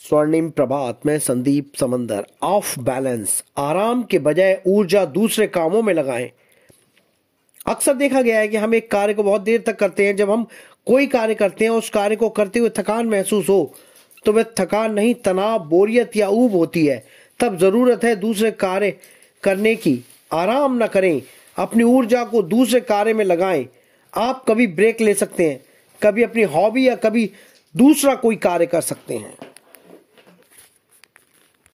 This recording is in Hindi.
स्वर्णिम प्रभात में संदीप समंदर ऑफ़ बैलेंस आराम के बजाय ऊर्जा दूसरे कामों में लगाएँ। अक्सर देखा गया है कि हम एक कार्य को बहुत देर तक करते हैं, जब हम कोई कार्य करते हैं उस कार्य को करते हुए थकान महसूस हो तो वह थकान नहीं, तनाव, बोरियत या ऊब होती है। तब ज़रूरत है दूसरे कार्य करने की। आराम न करें, अपनी ऊर्जा को दूसरे कार्य में लगाएँ। आप कभी ब्रेक ले सकते हैं, कभी अपनी हॉबी या कभी दूसरा कोई कार्य कर सकते हैं।